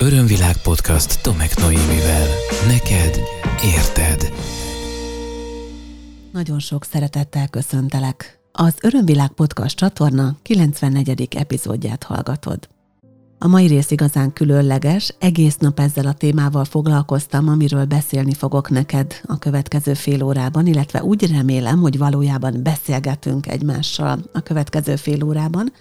Örömvilág podcast Tomek Noémivel. Neked érted. Nagyon sok szeretettel köszöntelek. Az Örömvilág podcast csatorna 94. epizódját hallgatod. A mai rész igazán különleges, egész nap ezzel a témával foglalkoztam, amiről beszélni fogok neked a következő fél órában, illetve úgy remélem, hogy valójában beszélgetünk egymással a következő fél órában.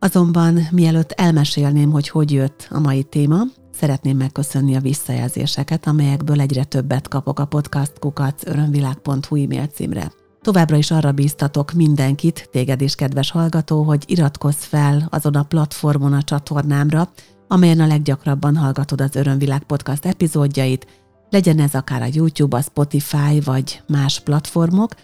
Azonban mielőtt elmesélném, hogy hogy jött a mai téma, szeretném megköszönni a visszajelzéseket, amelyekből egyre többet kapok a podcast kukac örömvilág.hu e-mail címre. Továbbra is arra bíztatok mindenkit, téged is kedves hallgató, hogy iratkozz fel azon a platformon a csatornámra, amelyen a leggyakrabban hallgatod az Örömvilág podcast epizódjait, legyen ez akár a YouTube, a Spotify vagy más platformok,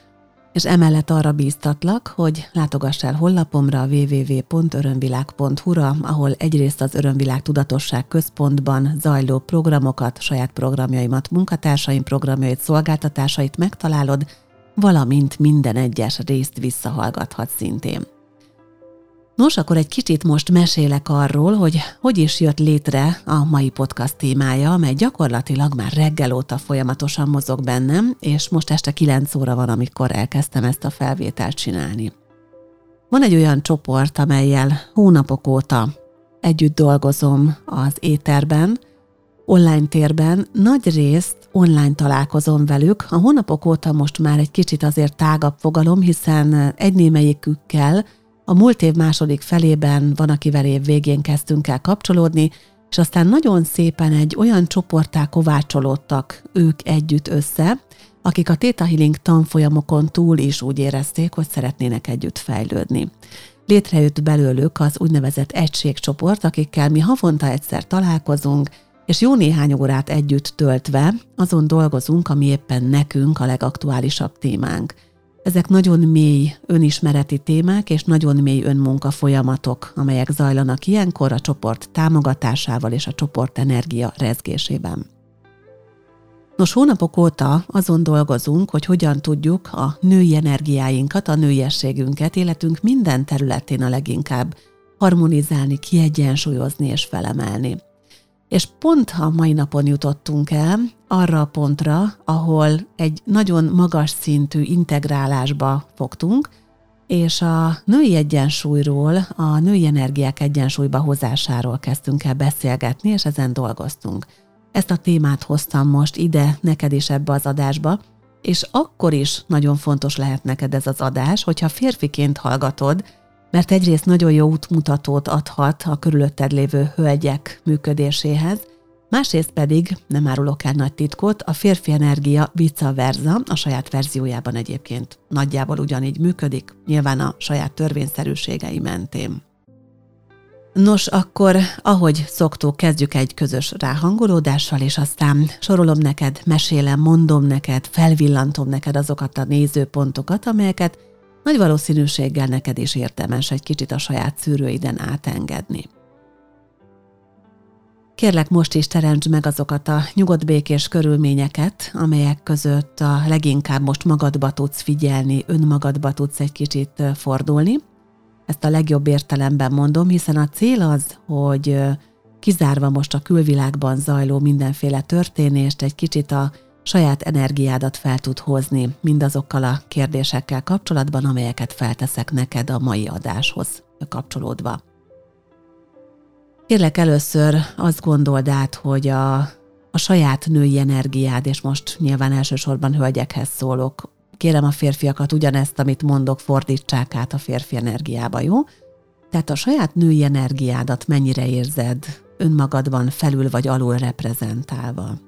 és emellett arra bíztatlak, hogy látogass el hollapomra www.örömvilág.hu-ra, ahol egyrészt az Örömvilág Tudatosság Központban zajló programokat, saját programjaimat, munkatársaim programjait, szolgáltatásait megtalálod, valamint minden egyes részt visszahallgathat szintén. Nos, akkor egy kicsit most mesélek arról, hogy hogy is jött létre a mai podcast témája, amely gyakorlatilag már reggel óta folyamatosan mozog bennem, és most este 9 óra van, amikor elkezdtem ezt a felvételt csinálni. Van egy olyan csoport, amelyel hónapok óta együtt dolgozom az éterben, online térben, nagy részt online találkozom velük. A hónapok óta most már egy kicsit azért tágabb fogalom, hiszen egy némelyikükkel a múlt év második felében van, akivel év végén kezdtünk el kapcsolódni, és aztán nagyon szépen egy olyan csoporttá kovácsolódtak ők együtt össze, akik a Theta Healing tanfolyamokon túl is úgy érezték, hogy szeretnének együtt fejlődni. Létrejött belőlük az úgynevezett egységcsoport, akikkel mi havonta egyszer találkozunk, és jó néhány órát együtt töltve azon dolgozunk, ami éppen nekünk a legaktuálisabb témánk. Ezek nagyon mély önismereti témák és nagyon mély önmunka folyamatok, amelyek zajlanak ilyenkor a csoport támogatásával és a csoport energia rezgésében. Nos, hónapok óta azon dolgozunk, hogy hogyan tudjuk a női energiáinkat, a nőiességünket életünk minden területén a leginkább harmonizálni, kiegyensúlyozni és felemelni. És pont a mai napon jutottunk el arra a pontra, ahol egy nagyon magas szintű integrálásba fogtunk, és a női egyensúlyról, a női energiák egyensúlyba hozásáról kezdtünk el beszélgetni, és ezen dolgoztunk. Ezt a témát hoztam most ide neked is ebbe az adásba, és akkor is nagyon fontos lehet neked ez az adás, hogyha férfiként hallgatod, mert egyrészt nagyon jó útmutatót adhat a körülötted lévő hölgyek működéséhez, másrészt pedig, nem árulok el nagy titkot, a férfi energia vice versa, a saját verziójában egyébként nagyjából ugyanígy működik, nyilván a saját törvényszerűségei mentén. Nos, akkor, ahogy szoktuk, kezdjük egy közös ráhangolódással, és aztán sorolom neked, mesélem, mondom neked, felvillantom neked azokat a nézőpontokat, amelyeket nagy valószínűséggel neked is érdemes egy kicsit a saját szűrőiden átengedni. Kérlek most is teremtsd meg azokat a nyugodt békés körülményeket, amelyek között a leginkább most magadba tudsz figyelni, önmagadba tudsz egy kicsit fordulni. Ezt a legjobb értelemben mondom, hiszen a cél az, hogy kizárva most a külvilágban zajló mindenféle történést, egy kicsit a saját energiádat fel tud hozni mindazokkal a kérdésekkel kapcsolatban, amelyeket felteszek neked a mai adáshoz kapcsolódva. Kérlek először azt gondold át, hogy a, a saját női energiád, és most nyilván elsősorban hölgyekhez szólok, kérem a férfiakat ugyanezt, amit mondok, fordítsák át a férfi energiába, jó? Tehát a saját női energiádat mennyire érzed önmagadban felül vagy alul reprezentálva.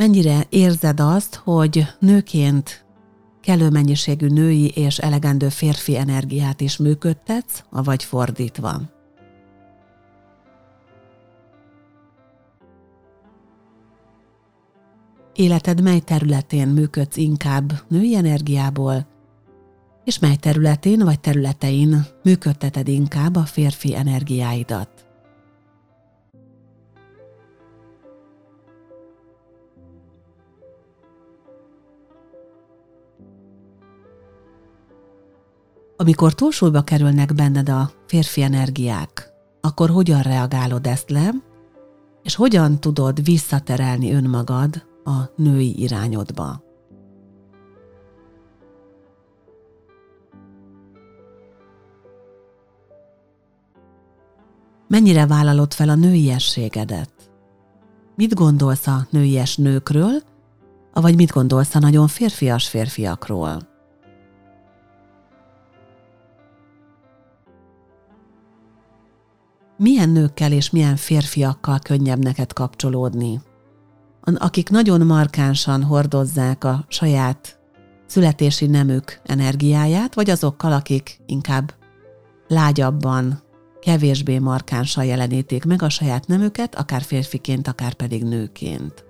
Mennyire érzed azt, hogy nőként kellő mennyiségű női és elegendő férfi energiát is működtetsz, vagy fordítva? Életed mely területén működsz inkább női energiából, és mely területén vagy területein működteted inkább a férfi energiáidat? Amikor túlsúlyba kerülnek benned a férfi energiák, akkor hogyan reagálod ezt le, és hogyan tudod visszaterelni önmagad a női irányodba? Mennyire vállalod fel a nőiességedet? Mit gondolsz a nőies nőkről, vagy mit gondolsz a nagyon férfias férfiakról? Milyen nőkkel és milyen férfiakkal könnyebb neked kapcsolódni? Akik nagyon markánsan hordozzák a saját születési nemük energiáját, vagy azokkal, akik inkább lágyabban, kevésbé markánsan jelenítik meg a saját nemüket, akár férfiként, akár pedig nőként.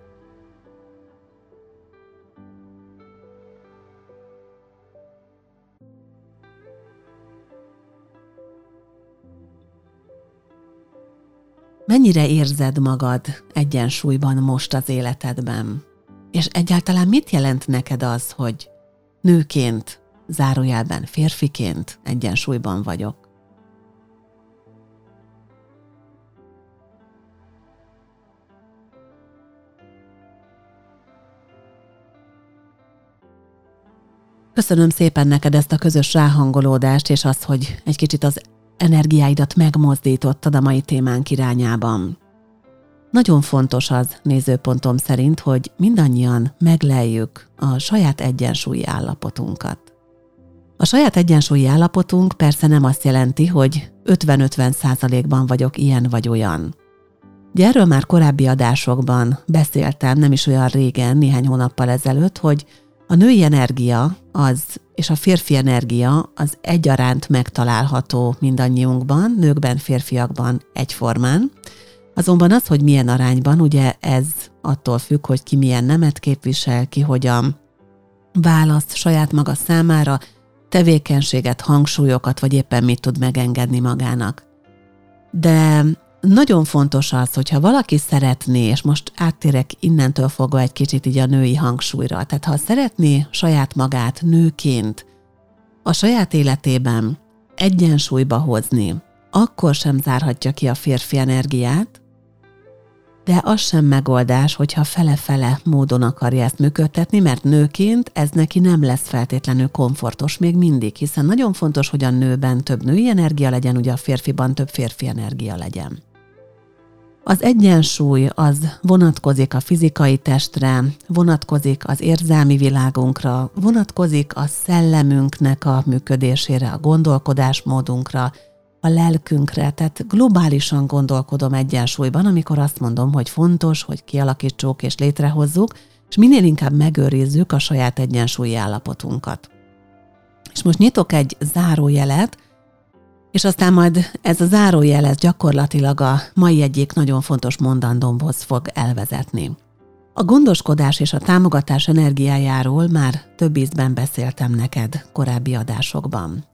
Mennyire érzed magad egyensúlyban most az életedben? És egyáltalán mit jelent neked az, hogy nőként, zárójelben férfiként egyensúlyban vagyok? Köszönöm szépen neked ezt a közös ráhangolódást, és azt, hogy egy kicsit az energiáidat megmozdítottad a mai témánk irányában. Nagyon fontos az nézőpontom szerint, hogy mindannyian megleljük a saját egyensúlyi állapotunkat. A saját egyensúlyi állapotunk persze nem azt jelenti, hogy 50-50 százalékban vagyok ilyen vagy olyan. Ugye erről már korábbi adásokban beszéltem, nem is olyan régen, néhány hónappal ezelőtt, hogy a női energia az, és a férfi energia az egyaránt megtalálható mindannyiunkban, nőkben, férfiakban egyformán. Azonban az, hogy milyen arányban, ugye ez attól függ, hogy ki milyen nemet képvisel, ki hogyan választ saját maga számára, tevékenységet, hangsúlyokat, vagy éppen mit tud megengedni magának. De nagyon fontos az, hogyha valaki szeretné, és most áttérek innentől fogva egy kicsit így a női hangsúlyra, tehát ha szeretné saját magát nőként a saját életében egyensúlyba hozni, akkor sem zárhatja ki a férfi energiát, de az sem megoldás, hogyha fele-fele módon akarja ezt működtetni, mert nőként ez neki nem lesz feltétlenül komfortos még mindig, hiszen nagyon fontos, hogy a nőben több női energia legyen, ugye a férfiban több férfi energia legyen. Az egyensúly az vonatkozik a fizikai testre, vonatkozik az érzelmi világunkra, vonatkozik a szellemünknek a működésére, a gondolkodásmódunkra, a lelkünkre, tehát globálisan gondolkodom egyensúlyban, amikor azt mondom, hogy fontos, hogy kialakítsuk és létrehozzuk, és minél inkább megőrizzük a saját egyensúlyi állapotunkat. És most nyitok egy zárójelet, és aztán majd ez a zárójel, ez gyakorlatilag a mai egyik nagyon fontos mondandómhoz fog elvezetni. A gondoskodás és a támogatás energiájáról már több ízben beszéltem neked korábbi adásokban.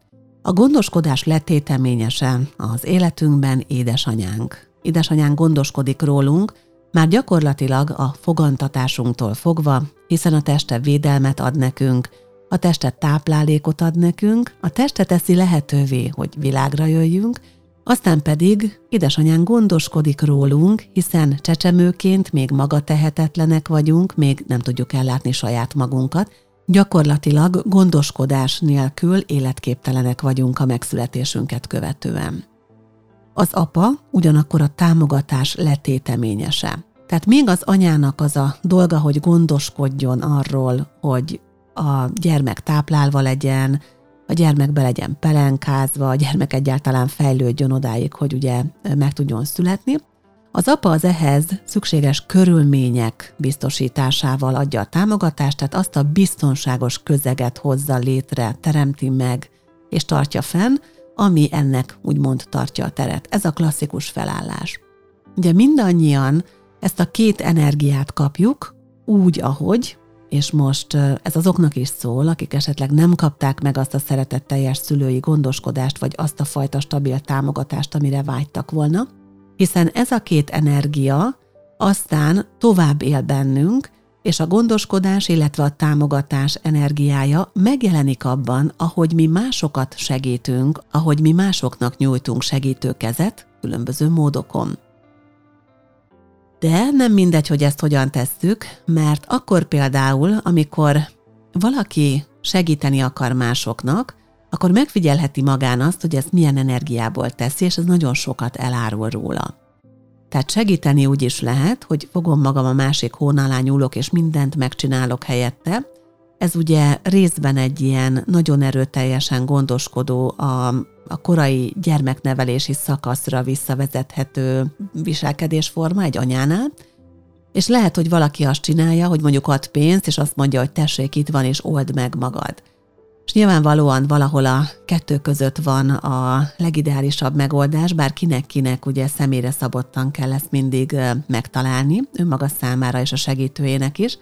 A gondoskodás letéteményese az életünkben édesanyánk. Édesanyánk gondoskodik rólunk, már gyakorlatilag a fogantatásunktól fogva, hiszen a teste védelmet ad nekünk, a testet táplálékot ad nekünk, a testet teszi lehetővé, hogy világra jöjjünk, aztán pedig édesanyán gondoskodik rólunk, hiszen csecsemőként még maga tehetetlenek vagyunk, még nem tudjuk ellátni saját magunkat, gyakorlatilag gondoskodás nélkül életképtelenek vagyunk a megszületésünket követően. Az apa ugyanakkor a támogatás letéteményese. Tehát még az anyának az a dolga, hogy gondoskodjon arról, hogy a gyermek táplálva legyen, a gyermek be legyen pelenkázva, a gyermek egyáltalán fejlődjön odáig, hogy ugye meg tudjon születni. Az apa az ehhez szükséges körülmények biztosításával adja a támogatást, tehát azt a biztonságos közeget hozza létre, teremti meg és tartja fenn, ami ennek úgymond tartja a teret. Ez a klasszikus felállás. Ugye mindannyian ezt a két energiát kapjuk, úgy, ahogy, és most ez azoknak is szól, akik esetleg nem kapták meg azt a szeretetteljes szülői gondoskodást, vagy azt a fajta stabil támogatást, amire vágytak volna, hiszen ez a két energia aztán tovább él bennünk, és a gondoskodás, illetve a támogatás energiája megjelenik abban, ahogy mi másokat segítünk, ahogy mi másoknak nyújtunk segítőkezet különböző módokon. De nem mindegy, hogy ezt hogyan tesszük, mert akkor például, amikor valaki segíteni akar másoknak, akkor megfigyelheti magán azt, hogy ezt milyen energiából teszi, és ez nagyon sokat elárul róla. Tehát segíteni úgy is lehet, hogy fogom magam a másik hón alá nyúlok, és mindent megcsinálok helyette. Ez ugye részben egy ilyen nagyon erőteljesen gondoskodó, a, a korai gyermeknevelési szakaszra visszavezethető viselkedésforma egy anyánál, és lehet, hogy valaki azt csinálja, hogy mondjuk ad pénzt, és azt mondja, hogy tessék, itt van, és old meg magad. És nyilvánvalóan valahol a kettő között van a legideálisabb megoldás, bár kinek-kinek ugye személyre szabottan kell ezt mindig megtalálni, önmaga számára és a segítőjének is.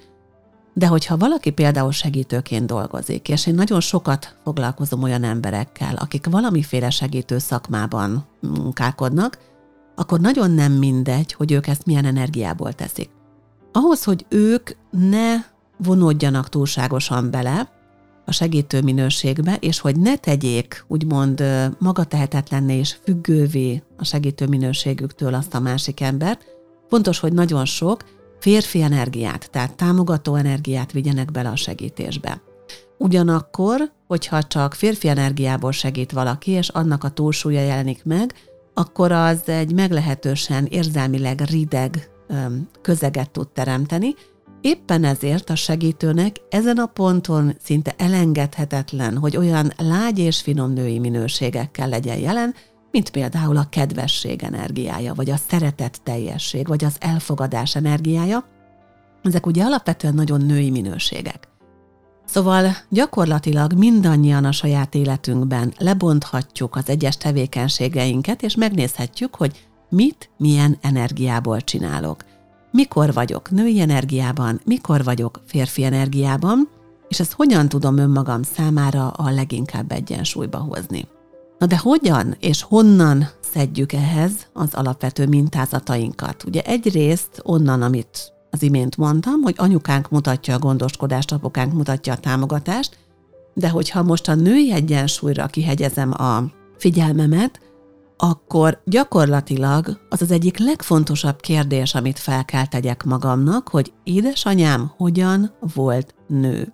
De hogyha valaki például segítőként dolgozik, és én nagyon sokat foglalkozom olyan emberekkel, akik valamiféle segítő szakmában munkálkodnak, akkor nagyon nem mindegy, hogy ők ezt milyen energiából teszik. Ahhoz, hogy ők ne vonódjanak túlságosan bele, a segítő minőségbe, és hogy ne tegyék úgymond magatehetetlenné és függővé a segítő minőségüktől azt a másik embert, fontos, hogy nagyon sok férfi energiát, tehát támogató energiát vigyenek bele a segítésbe. Ugyanakkor, hogyha csak férfi energiából segít valaki, és annak a túlsúlya jelenik meg, akkor az egy meglehetősen érzelmileg rideg közeget tud teremteni, Éppen ezért a segítőnek ezen a ponton szinte elengedhetetlen, hogy olyan lágy és finom női minőségekkel legyen jelen, mint például a kedvesség energiája, vagy a szeretet teljesség, vagy az elfogadás energiája. Ezek ugye alapvetően nagyon női minőségek. Szóval gyakorlatilag mindannyian a saját életünkben lebonthatjuk az egyes tevékenységeinket, és megnézhetjük, hogy mit, milyen energiából csinálok mikor vagyok női energiában, mikor vagyok férfi energiában, és ezt hogyan tudom önmagam számára a leginkább egyensúlyba hozni. Na de hogyan és honnan szedjük ehhez az alapvető mintázatainkat? Ugye egyrészt onnan, amit az imént mondtam, hogy anyukánk mutatja a gondoskodást, apukánk mutatja a támogatást, de hogyha most a női egyensúlyra kihegyezem a figyelmemet, akkor gyakorlatilag az az egyik legfontosabb kérdés, amit fel kell tegyek magamnak, hogy édesanyám hogyan volt nő.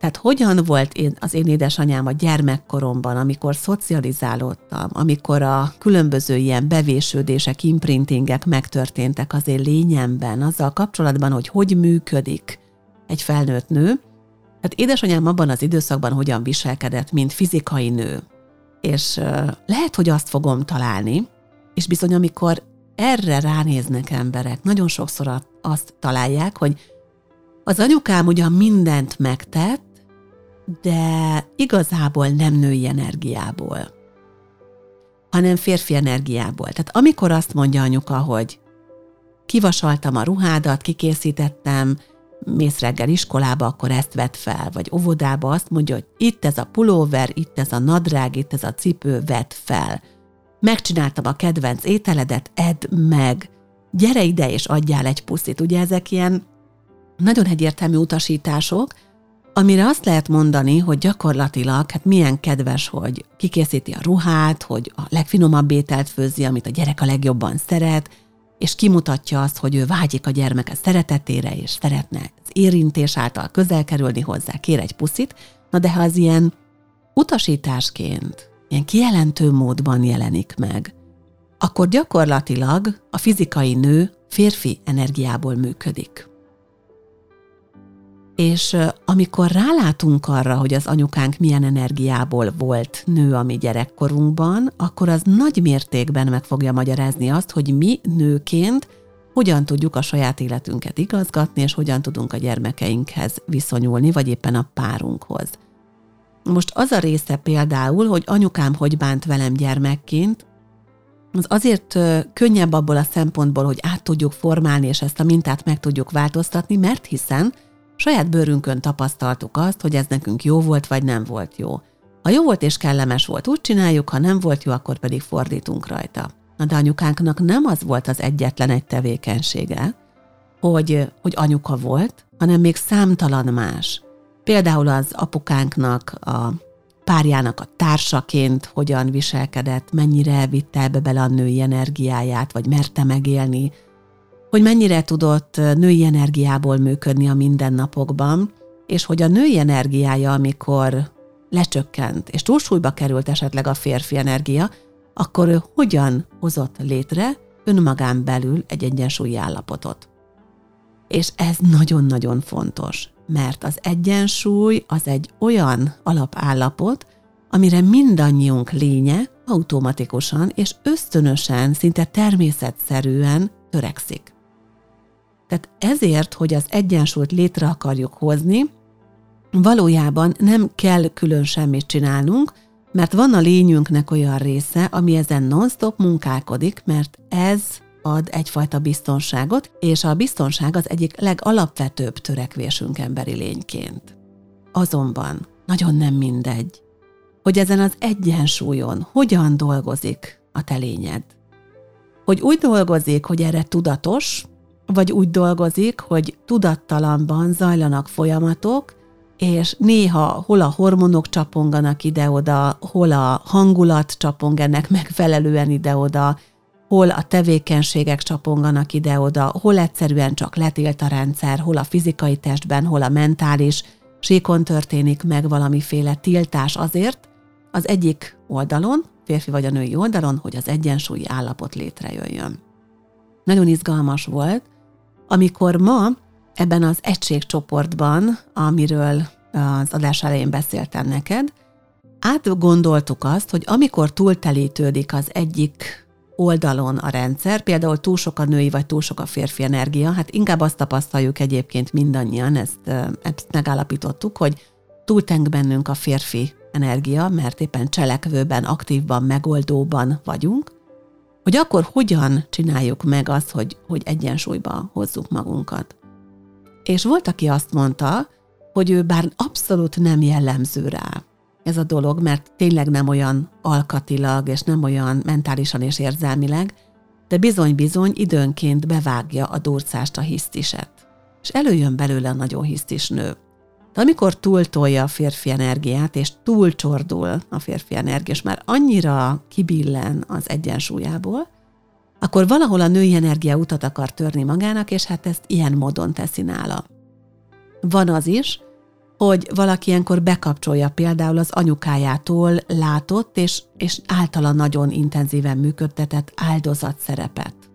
Tehát hogyan volt én, az én édesanyám a gyermekkoromban, amikor szocializálódtam, amikor a különböző ilyen bevésődések, imprintingek megtörténtek az én lényemben, azzal kapcsolatban, hogy hogy működik egy felnőtt nő. Tehát édesanyám abban az időszakban hogyan viselkedett, mint fizikai nő, és lehet, hogy azt fogom találni, és bizony, amikor erre ránéznek emberek, nagyon sokszor azt találják, hogy az anyukám ugyan mindent megtett, de igazából nem női energiából, hanem férfi energiából. Tehát amikor azt mondja anyuka, hogy kivasaltam a ruhádat, kikészítettem, mész reggel iskolába, akkor ezt vett fel, vagy óvodába azt mondja, hogy itt ez a pulóver, itt ez a nadrág, itt ez a cipő, vett fel. Megcsináltam a kedvenc ételedet, edd meg. Gyere ide és adjál egy puszit. Ugye ezek ilyen nagyon egyértelmű utasítások, amire azt lehet mondani, hogy gyakorlatilag, hát milyen kedves, hogy kikészíti a ruhát, hogy a legfinomabb ételt főzi, amit a gyerek a legjobban szeret, és kimutatja azt, hogy ő vágyik a gyermeke szeretetére, és szeretne az érintés által közel kerülni hozzá, kér egy puszit, na de ha az ilyen utasításként, ilyen kijelentő módban jelenik meg, akkor gyakorlatilag a fizikai nő férfi energiából működik. És amikor rálátunk arra, hogy az anyukánk milyen energiából volt nő a mi gyerekkorunkban, akkor az nagy mértékben meg fogja magyarázni azt, hogy mi nőként hogyan tudjuk a saját életünket igazgatni, és hogyan tudunk a gyermekeinkhez viszonyulni, vagy éppen a párunkhoz. Most az a része például, hogy anyukám hogy bánt velem gyermekként, az azért könnyebb abból a szempontból, hogy át tudjuk formálni, és ezt a mintát meg tudjuk változtatni, mert hiszen Saját bőrünkön tapasztaltuk azt, hogy ez nekünk jó volt, vagy nem volt jó. Ha jó volt és kellemes volt, úgy csináljuk, ha nem volt jó, akkor pedig fordítunk rajta. Na de anyukánknak nem az volt az egyetlen egy tevékenysége, hogy, hogy anyuka volt, hanem még számtalan más. Például az apukánknak, a párjának a társaként hogyan viselkedett, mennyire vitte ebbe bele a női energiáját, vagy merte megélni, hogy mennyire tudott női energiából működni a mindennapokban, és hogy a női energiája, amikor lecsökkent, és túlsúlyba került esetleg a férfi energia, akkor ő hogyan hozott létre önmagán belül egy egyensúlyi állapotot. És ez nagyon-nagyon fontos, mert az egyensúly az egy olyan alapállapot, amire mindannyiunk lénye automatikusan és ösztönösen, szinte természetszerűen törekszik. Tehát ezért, hogy az egyensúlyt létre akarjuk hozni, valójában nem kell külön semmit csinálnunk, mert van a lényünknek olyan része, ami ezen non-stop munkálkodik, mert ez ad egyfajta biztonságot, és a biztonság az egyik legalapvetőbb törekvésünk emberi lényként. Azonban nagyon nem mindegy, hogy ezen az egyensúlyon hogyan dolgozik a te lényed. Hogy úgy dolgozik, hogy erre tudatos, vagy úgy dolgozik, hogy tudattalanban zajlanak folyamatok, és néha hol a hormonok csaponganak ide-oda, hol a hangulat csapong ennek megfelelően ide-oda, hol a tevékenységek csaponganak ide-oda, hol egyszerűen csak letilt a rendszer, hol a fizikai testben, hol a mentális síkon történik meg valamiféle tiltás azért, az egyik oldalon, férfi vagy a női oldalon, hogy az egyensúlyi állapot létrejöjjön. Nagyon izgalmas volt, amikor ma ebben az egységcsoportban, amiről az adás elején beszéltem neked, átgondoltuk azt, hogy amikor túltelítődik az egyik oldalon a rendszer, például túl sok a női vagy túl sok a férfi energia, hát inkább azt tapasztaljuk egyébként mindannyian, ezt, ezt megállapítottuk, hogy túlteng bennünk a férfi energia, mert éppen cselekvőben, aktívban, megoldóban vagyunk, hogy akkor hogyan csináljuk meg azt, hogy, hogy egyensúlyba hozzuk magunkat. És volt, aki azt mondta, hogy ő bár abszolút nem jellemző rá ez a dolog, mert tényleg nem olyan alkatilag, és nem olyan mentálisan és érzelmileg, de bizony-bizony időnként bevágja a durcást, a hisztiset. És előjön belőle a nagyon hisztis nő. De amikor túltolja a férfi energiát, és túlcsordul a férfi energia, és már annyira kibillen az egyensúlyából, akkor valahol a női energia utat akar törni magának, és hát ezt ilyen módon teszi nála. Van az is, hogy valaki ilyenkor bekapcsolja például az anyukájától látott és, és általa nagyon intenzíven működtetett áldozat szerepet.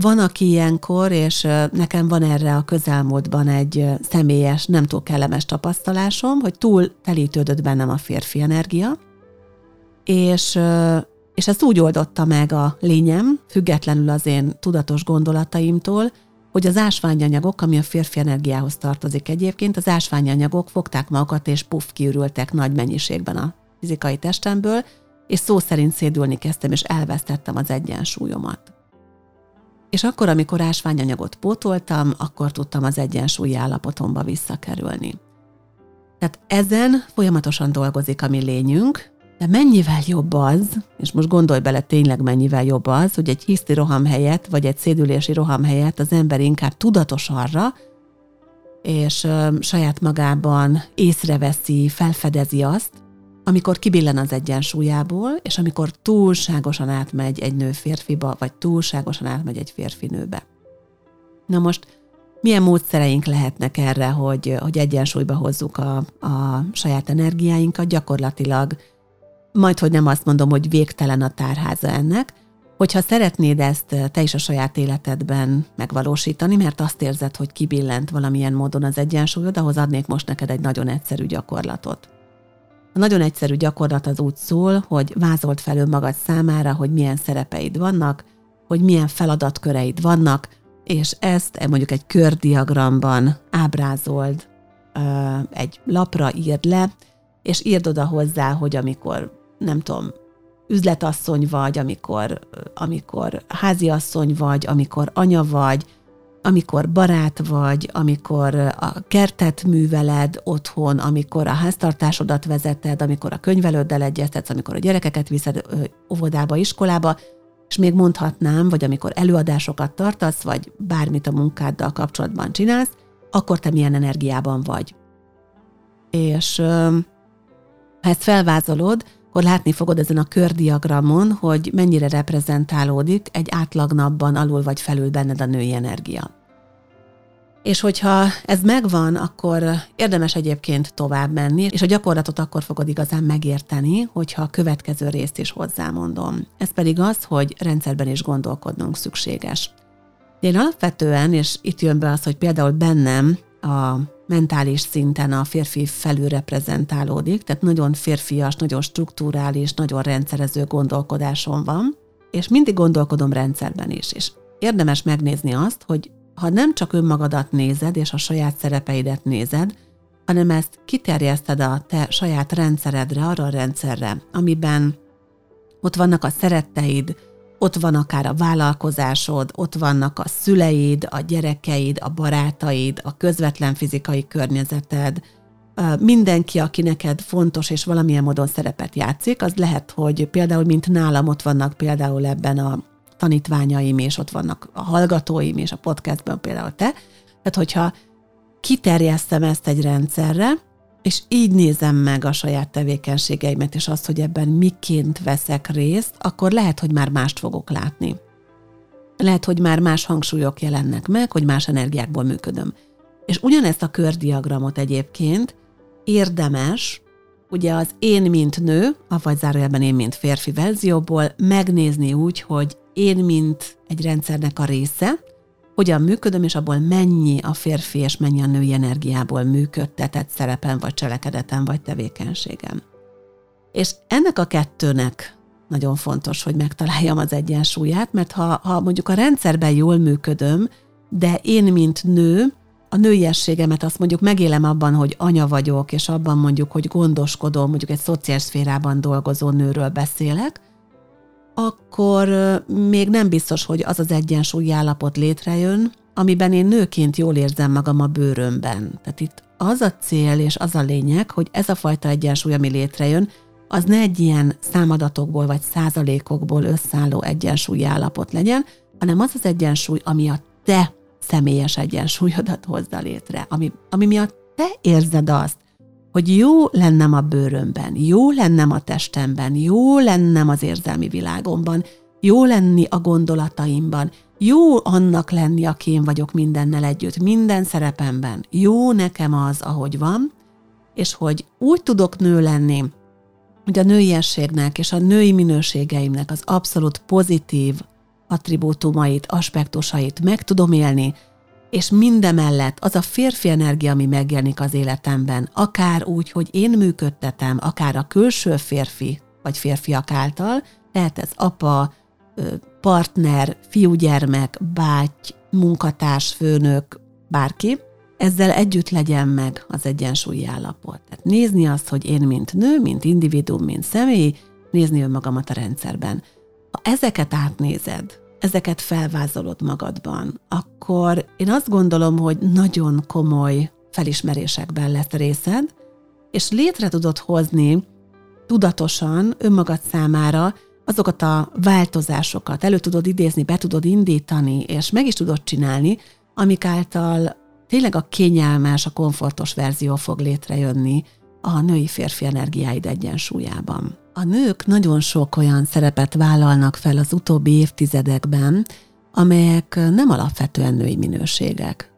Van, aki ilyenkor, és nekem van erre a közelmúltban egy személyes, nem túl kellemes tapasztalásom, hogy túl telítődött bennem a férfi energia, és, és ezt úgy oldotta meg a lényem, függetlenül az én tudatos gondolataimtól, hogy az ásványanyagok, ami a férfi energiához tartozik egyébként, az ásványanyagok fogták magukat és puff kiürültek nagy mennyiségben a fizikai testemből, és szó szerint szédülni kezdtem, és elvesztettem az egyensúlyomat. És akkor, amikor ásványanyagot pótoltam, akkor tudtam az egyensúlyi állapotomba visszakerülni. Tehát ezen folyamatosan dolgozik a mi lényünk, de mennyivel jobb az, és most gondolj bele tényleg mennyivel jobb az, hogy egy hiszti roham helyett, vagy egy szédülési roham helyett az ember inkább tudatos arra, és ö, saját magában észreveszi, felfedezi azt, amikor kibillen az egyensúlyából, és amikor túlságosan átmegy egy nő férfiba, vagy túlságosan átmegy egy férfi nőbe. Na most milyen módszereink lehetnek erre, hogy, hogy egyensúlyba hozzuk a, a saját energiáinkat? Gyakorlatilag majd, hogy nem azt mondom, hogy végtelen a tárháza ennek, hogyha szeretnéd ezt te is a saját életedben megvalósítani, mert azt érzed, hogy kibillent valamilyen módon az egyensúlyod, ahhoz adnék most neked egy nagyon egyszerű gyakorlatot. A nagyon egyszerű gyakorlat az úgy szól, hogy vázolt fel önmagad számára, hogy milyen szerepeid vannak, hogy milyen feladatköreid vannak, és ezt eh, mondjuk egy kördiagramban ábrázold, egy lapra írd le, és írd oda hozzá, hogy amikor nem tudom, üzletasszony vagy, amikor, amikor háziasszony vagy, amikor anya vagy, amikor barát vagy, amikor a kertet műveled otthon, amikor a háztartásodat vezeted, amikor a könyvelőddel egyeztetsz, amikor a gyerekeket viszed óvodába, iskolába, és még mondhatnám, vagy amikor előadásokat tartasz, vagy bármit a munkáddal kapcsolatban csinálsz, akkor te milyen energiában vagy. És ha ezt felvázolod, akkor látni fogod ezen a kördiagramon, hogy mennyire reprezentálódik egy átlagnapban alul vagy felül benned a női energia. És hogyha ez megvan, akkor érdemes egyébként tovább menni, és a gyakorlatot akkor fogod igazán megérteni, hogyha a következő részt is hozzámondom. Ez pedig az, hogy rendszerben is gondolkodnunk szükséges. Én alapvetően, és itt jön be az, hogy például bennem a mentális szinten a férfi felülreprezentálódik, tehát nagyon férfias, nagyon strukturális, nagyon rendszerező gondolkodásom van, és mindig gondolkodom rendszerben is. És érdemes megnézni azt, hogy ha nem csak önmagadat nézed, és a saját szerepeidet nézed, hanem ezt kiterjeszted a te saját rendszeredre, arra a rendszerre, amiben ott vannak a szeretteid, ott van akár a vállalkozásod, ott vannak a szüleid, a gyerekeid, a barátaid, a közvetlen fizikai környezeted, mindenki, aki neked fontos és valamilyen módon szerepet játszik, az lehet, hogy például, mint nálam ott vannak például ebben a tanítványaim, és ott vannak a hallgatóim, és a podcastban például te. Tehát, hogyha kiterjesztem ezt egy rendszerre, és így nézem meg a saját tevékenységeimet, és azt, hogy ebben miként veszek részt, akkor lehet, hogy már mást fogok látni. Lehet, hogy már más hangsúlyok jelennek meg, hogy más energiákból működöm. És ugyanezt a kördiagramot egyébként érdemes, ugye az én, mint nő, vagy zárójelben én, mint férfi verzióból megnézni úgy, hogy én, mint egy rendszernek a része, hogyan működöm, és abból mennyi a férfi és mennyi a női energiából működtetett szerepen, vagy cselekedetem, vagy tevékenységem. És ennek a kettőnek nagyon fontos, hogy megtaláljam az egyensúlyát, mert ha, ha mondjuk a rendszerben jól működöm, de én, mint nő, a nőiességemet azt mondjuk megélem abban, hogy anya vagyok, és abban mondjuk, hogy gondoskodom, mondjuk egy szociális szférában dolgozó nőről beszélek, akkor még nem biztos, hogy az az egyensúlyi állapot létrejön, amiben én nőként jól érzem magam a bőrömben. Tehát itt az a cél és az a lényeg, hogy ez a fajta egyensúly, ami létrejön, az ne egy ilyen számadatokból vagy százalékokból összeálló egyensúlyi állapot legyen, hanem az az egyensúly, ami a te személyes egyensúlyodat hozza létre, ami, ami miatt te érzed azt, hogy jó lennem a bőrömben, jó lennem a testemben, jó lennem az érzelmi világomban, jó lenni a gondolataimban, jó annak lenni, aki én vagyok mindennel együtt, minden szerepemben. Jó nekem az, ahogy van, és hogy úgy tudok nő lenni, hogy a nőiességnek és a női minőségeimnek az abszolút pozitív attribútumait, aspektusait meg tudom élni, és mindemellett az a férfi energia, ami megjelenik az életemben, akár úgy, hogy én működtetem, akár a külső férfi vagy férfiak által, lehet ez apa, partner, fiúgyermek, báty, munkatárs, főnök, bárki, ezzel együtt legyen meg az egyensúlyi állapot. Tehát nézni azt, hogy én, mint nő, mint individuum, mint személy, nézni önmagamat a rendszerben. Ha ezeket átnézed, ezeket felvázolod magadban, akkor én azt gondolom, hogy nagyon komoly felismerésekben lesz részed, és létre tudod hozni tudatosan önmagad számára azokat a változásokat, elő tudod idézni, be tudod indítani, és meg is tudod csinálni, amik által tényleg a kényelmes, a komfortos verzió fog létrejönni a női-férfi energiáid egyensúlyában. A nők nagyon sok olyan szerepet vállalnak fel az utóbbi évtizedekben, amelyek nem alapvetően női minőségek.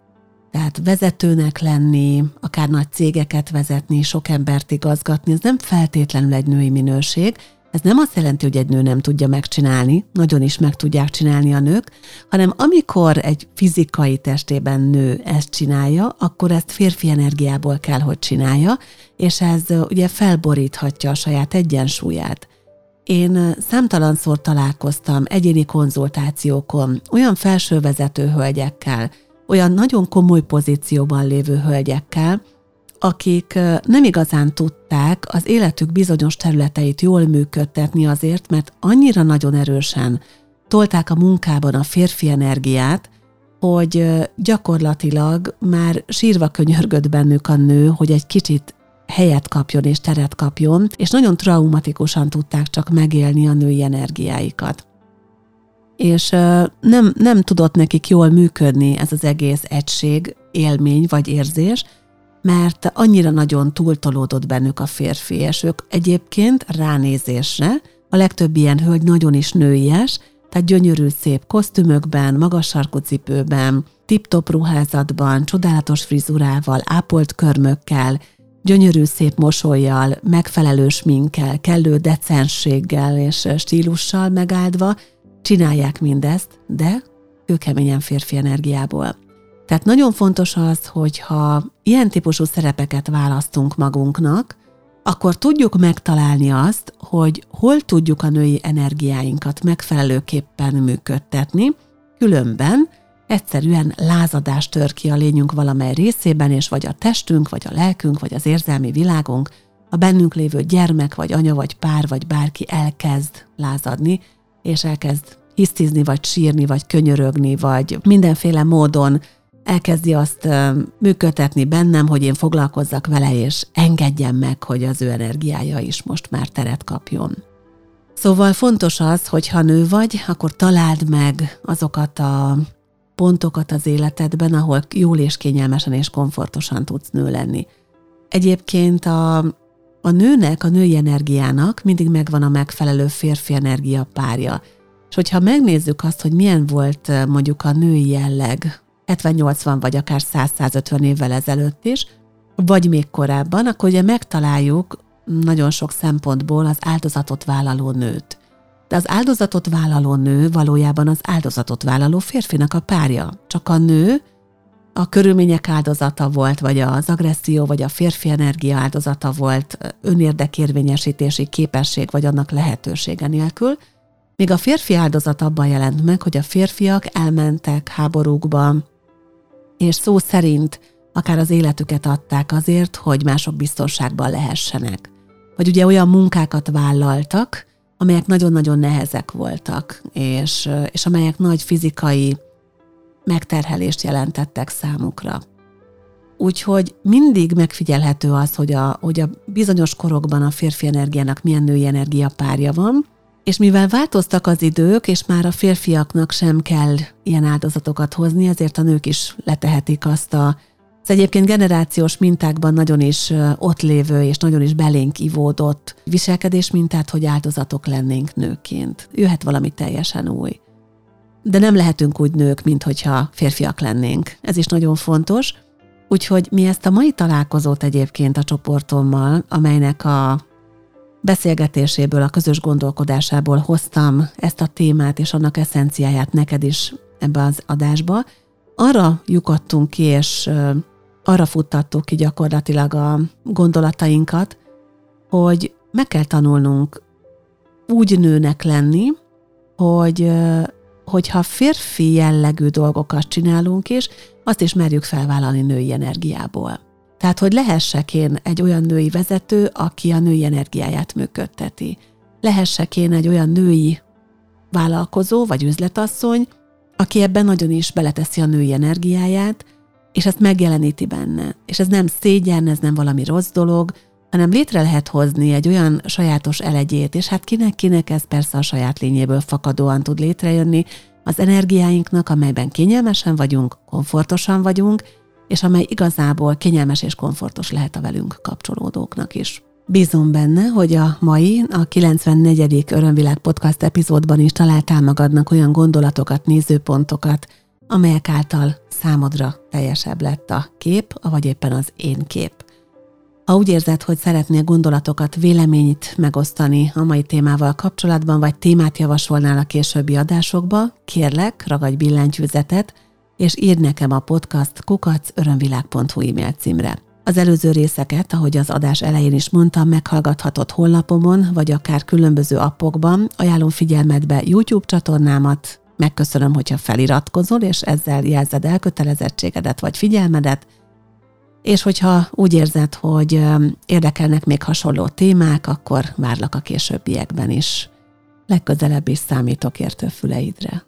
Tehát vezetőnek lenni, akár nagy cégeket vezetni, sok embert igazgatni, ez nem feltétlenül egy női minőség, ez nem azt jelenti, hogy egy nő nem tudja megcsinálni, nagyon is meg tudják csinálni a nők, hanem amikor egy fizikai testében nő ezt csinálja, akkor ezt férfi energiából kell, hogy csinálja, és ez ugye felboríthatja a saját egyensúlyát. Én számtalanszor találkoztam egyéni konzultációkon olyan felsővezető hölgyekkel, olyan nagyon komoly pozícióban lévő hölgyekkel, akik nem igazán tudták az életük bizonyos területeit jól működtetni azért, mert annyira nagyon erősen tolták a munkában a férfi energiát, hogy gyakorlatilag már sírva könyörgött bennük a nő, hogy egy kicsit helyet kapjon és teret kapjon, és nagyon traumatikusan tudták csak megélni a női energiáikat. És nem, nem tudott nekik jól működni ez az egész egység, élmény vagy érzés, mert annyira nagyon túltolódott bennük a férfi, és ők egyébként ránézésre, a legtöbb ilyen hölgy nagyon is nőies, tehát gyönyörű szép kosztümökben, magas sarkú cipőben, tip-top ruházatban, csodálatos frizurával, ápolt körmökkel, gyönyörű szép mosolyjal, megfelelő sminkkel, kellő decensséggel és stílussal megáldva csinálják mindezt, de kőkeményen férfi energiából. Tehát nagyon fontos az, hogy ha ilyen típusú szerepeket választunk magunknak, akkor tudjuk megtalálni azt, hogy hol tudjuk a női energiáinkat megfelelőképpen működtetni, különben egyszerűen lázadás tör ki a lényünk valamely részében, és vagy a testünk, vagy a lelkünk, vagy az érzelmi világunk, a bennünk lévő gyermek, vagy anya, vagy pár, vagy bárki elkezd lázadni, és elkezd hisztizni, vagy sírni, vagy könyörögni, vagy mindenféle módon elkezdi azt működtetni bennem, hogy én foglalkozzak vele, és engedjem meg, hogy az ő energiája is most már teret kapjon. Szóval fontos az, hogy ha nő vagy, akkor találd meg azokat a pontokat az életedben, ahol jól és kényelmesen és komfortosan tudsz nő lenni. Egyébként a, a nőnek, a női energiának mindig megvan a megfelelő férfi energia párja. És hogyha megnézzük azt, hogy milyen volt mondjuk a női jelleg 70-80 vagy akár 100-150 évvel ezelőtt is, vagy még korábban, akkor ugye megtaláljuk nagyon sok szempontból az áldozatot vállaló nőt. De az áldozatot vállaló nő valójában az áldozatot vállaló férfinak a párja. Csak a nő a körülmények áldozata volt, vagy az agresszió, vagy a férfi energia áldozata volt önérdekérvényesítési képesség, vagy annak lehetősége nélkül, míg a férfi áldozat abban jelent meg, hogy a férfiak elmentek háborúkba, és szó szerint akár az életüket adták azért, hogy mások biztonságban lehessenek. Vagy ugye olyan munkákat vállaltak, amelyek nagyon-nagyon nehezek voltak, és, és amelyek nagy fizikai megterhelést jelentettek számukra. Úgyhogy mindig megfigyelhető az, hogy a, hogy a bizonyos korokban a férfi energiának milyen női energia párja van, és mivel változtak az idők, és már a férfiaknak sem kell ilyen áldozatokat hozni, ezért a nők is letehetik azt a az egyébként generációs mintákban nagyon is ott lévő és nagyon is belénk ivódott viselkedés mintát, hogy áldozatok lennénk nőként. Jöhet valami teljesen új. De nem lehetünk úgy nők, mint hogyha férfiak lennénk. Ez is nagyon fontos. Úgyhogy mi ezt a mai találkozót egyébként a csoportommal, amelynek a beszélgetéséből, a közös gondolkodásából hoztam ezt a témát és annak eszenciáját neked is ebbe az adásba. Arra lyukadtunk ki, és arra futtattuk ki gyakorlatilag a gondolatainkat, hogy meg kell tanulnunk úgy nőnek lenni, hogy hogyha férfi jellegű dolgokat csinálunk is, azt is merjük felvállalni női energiából. Tehát, hogy lehessek én egy olyan női vezető, aki a női energiáját működteti. Lehessek én egy olyan női vállalkozó vagy üzletasszony, aki ebben nagyon is beleteszi a női energiáját, és ezt megjeleníti benne. És ez nem szégyen, ez nem valami rossz dolog, hanem létre lehet hozni egy olyan sajátos elegyét, és hát kinek-kinek ez persze a saját lényéből fakadóan tud létrejönni, az energiáinknak, amelyben kényelmesen vagyunk, komfortosan vagyunk, és amely igazából kényelmes és komfortos lehet a velünk kapcsolódóknak is. Bízom benne, hogy a mai, a 94. Örömvilág podcast epizódban is találtál magadnak olyan gondolatokat, nézőpontokat, amelyek által számodra teljesebb lett a kép, vagy éppen az én kép. Ha úgy érzed, hogy szeretnél gondolatokat, véleményt megosztani a mai témával kapcsolatban, vagy témát javasolnál a későbbi adásokba, kérlek, ragadj billentyűzetet, és írd nekem a podcast kukacörömvilág.hu e-mail címre. Az előző részeket, ahogy az adás elején is mondtam, meghallgathatod honlapomon, vagy akár különböző appokban. Ajánlom figyelmetbe YouTube csatornámat, megköszönöm, hogyha feliratkozol, és ezzel jelzed elkötelezettségedet vagy figyelmedet, és hogyha úgy érzed, hogy érdekelnek még hasonló témák, akkor várlak a későbbiekben is. Legközelebb is számítok értő füleidre.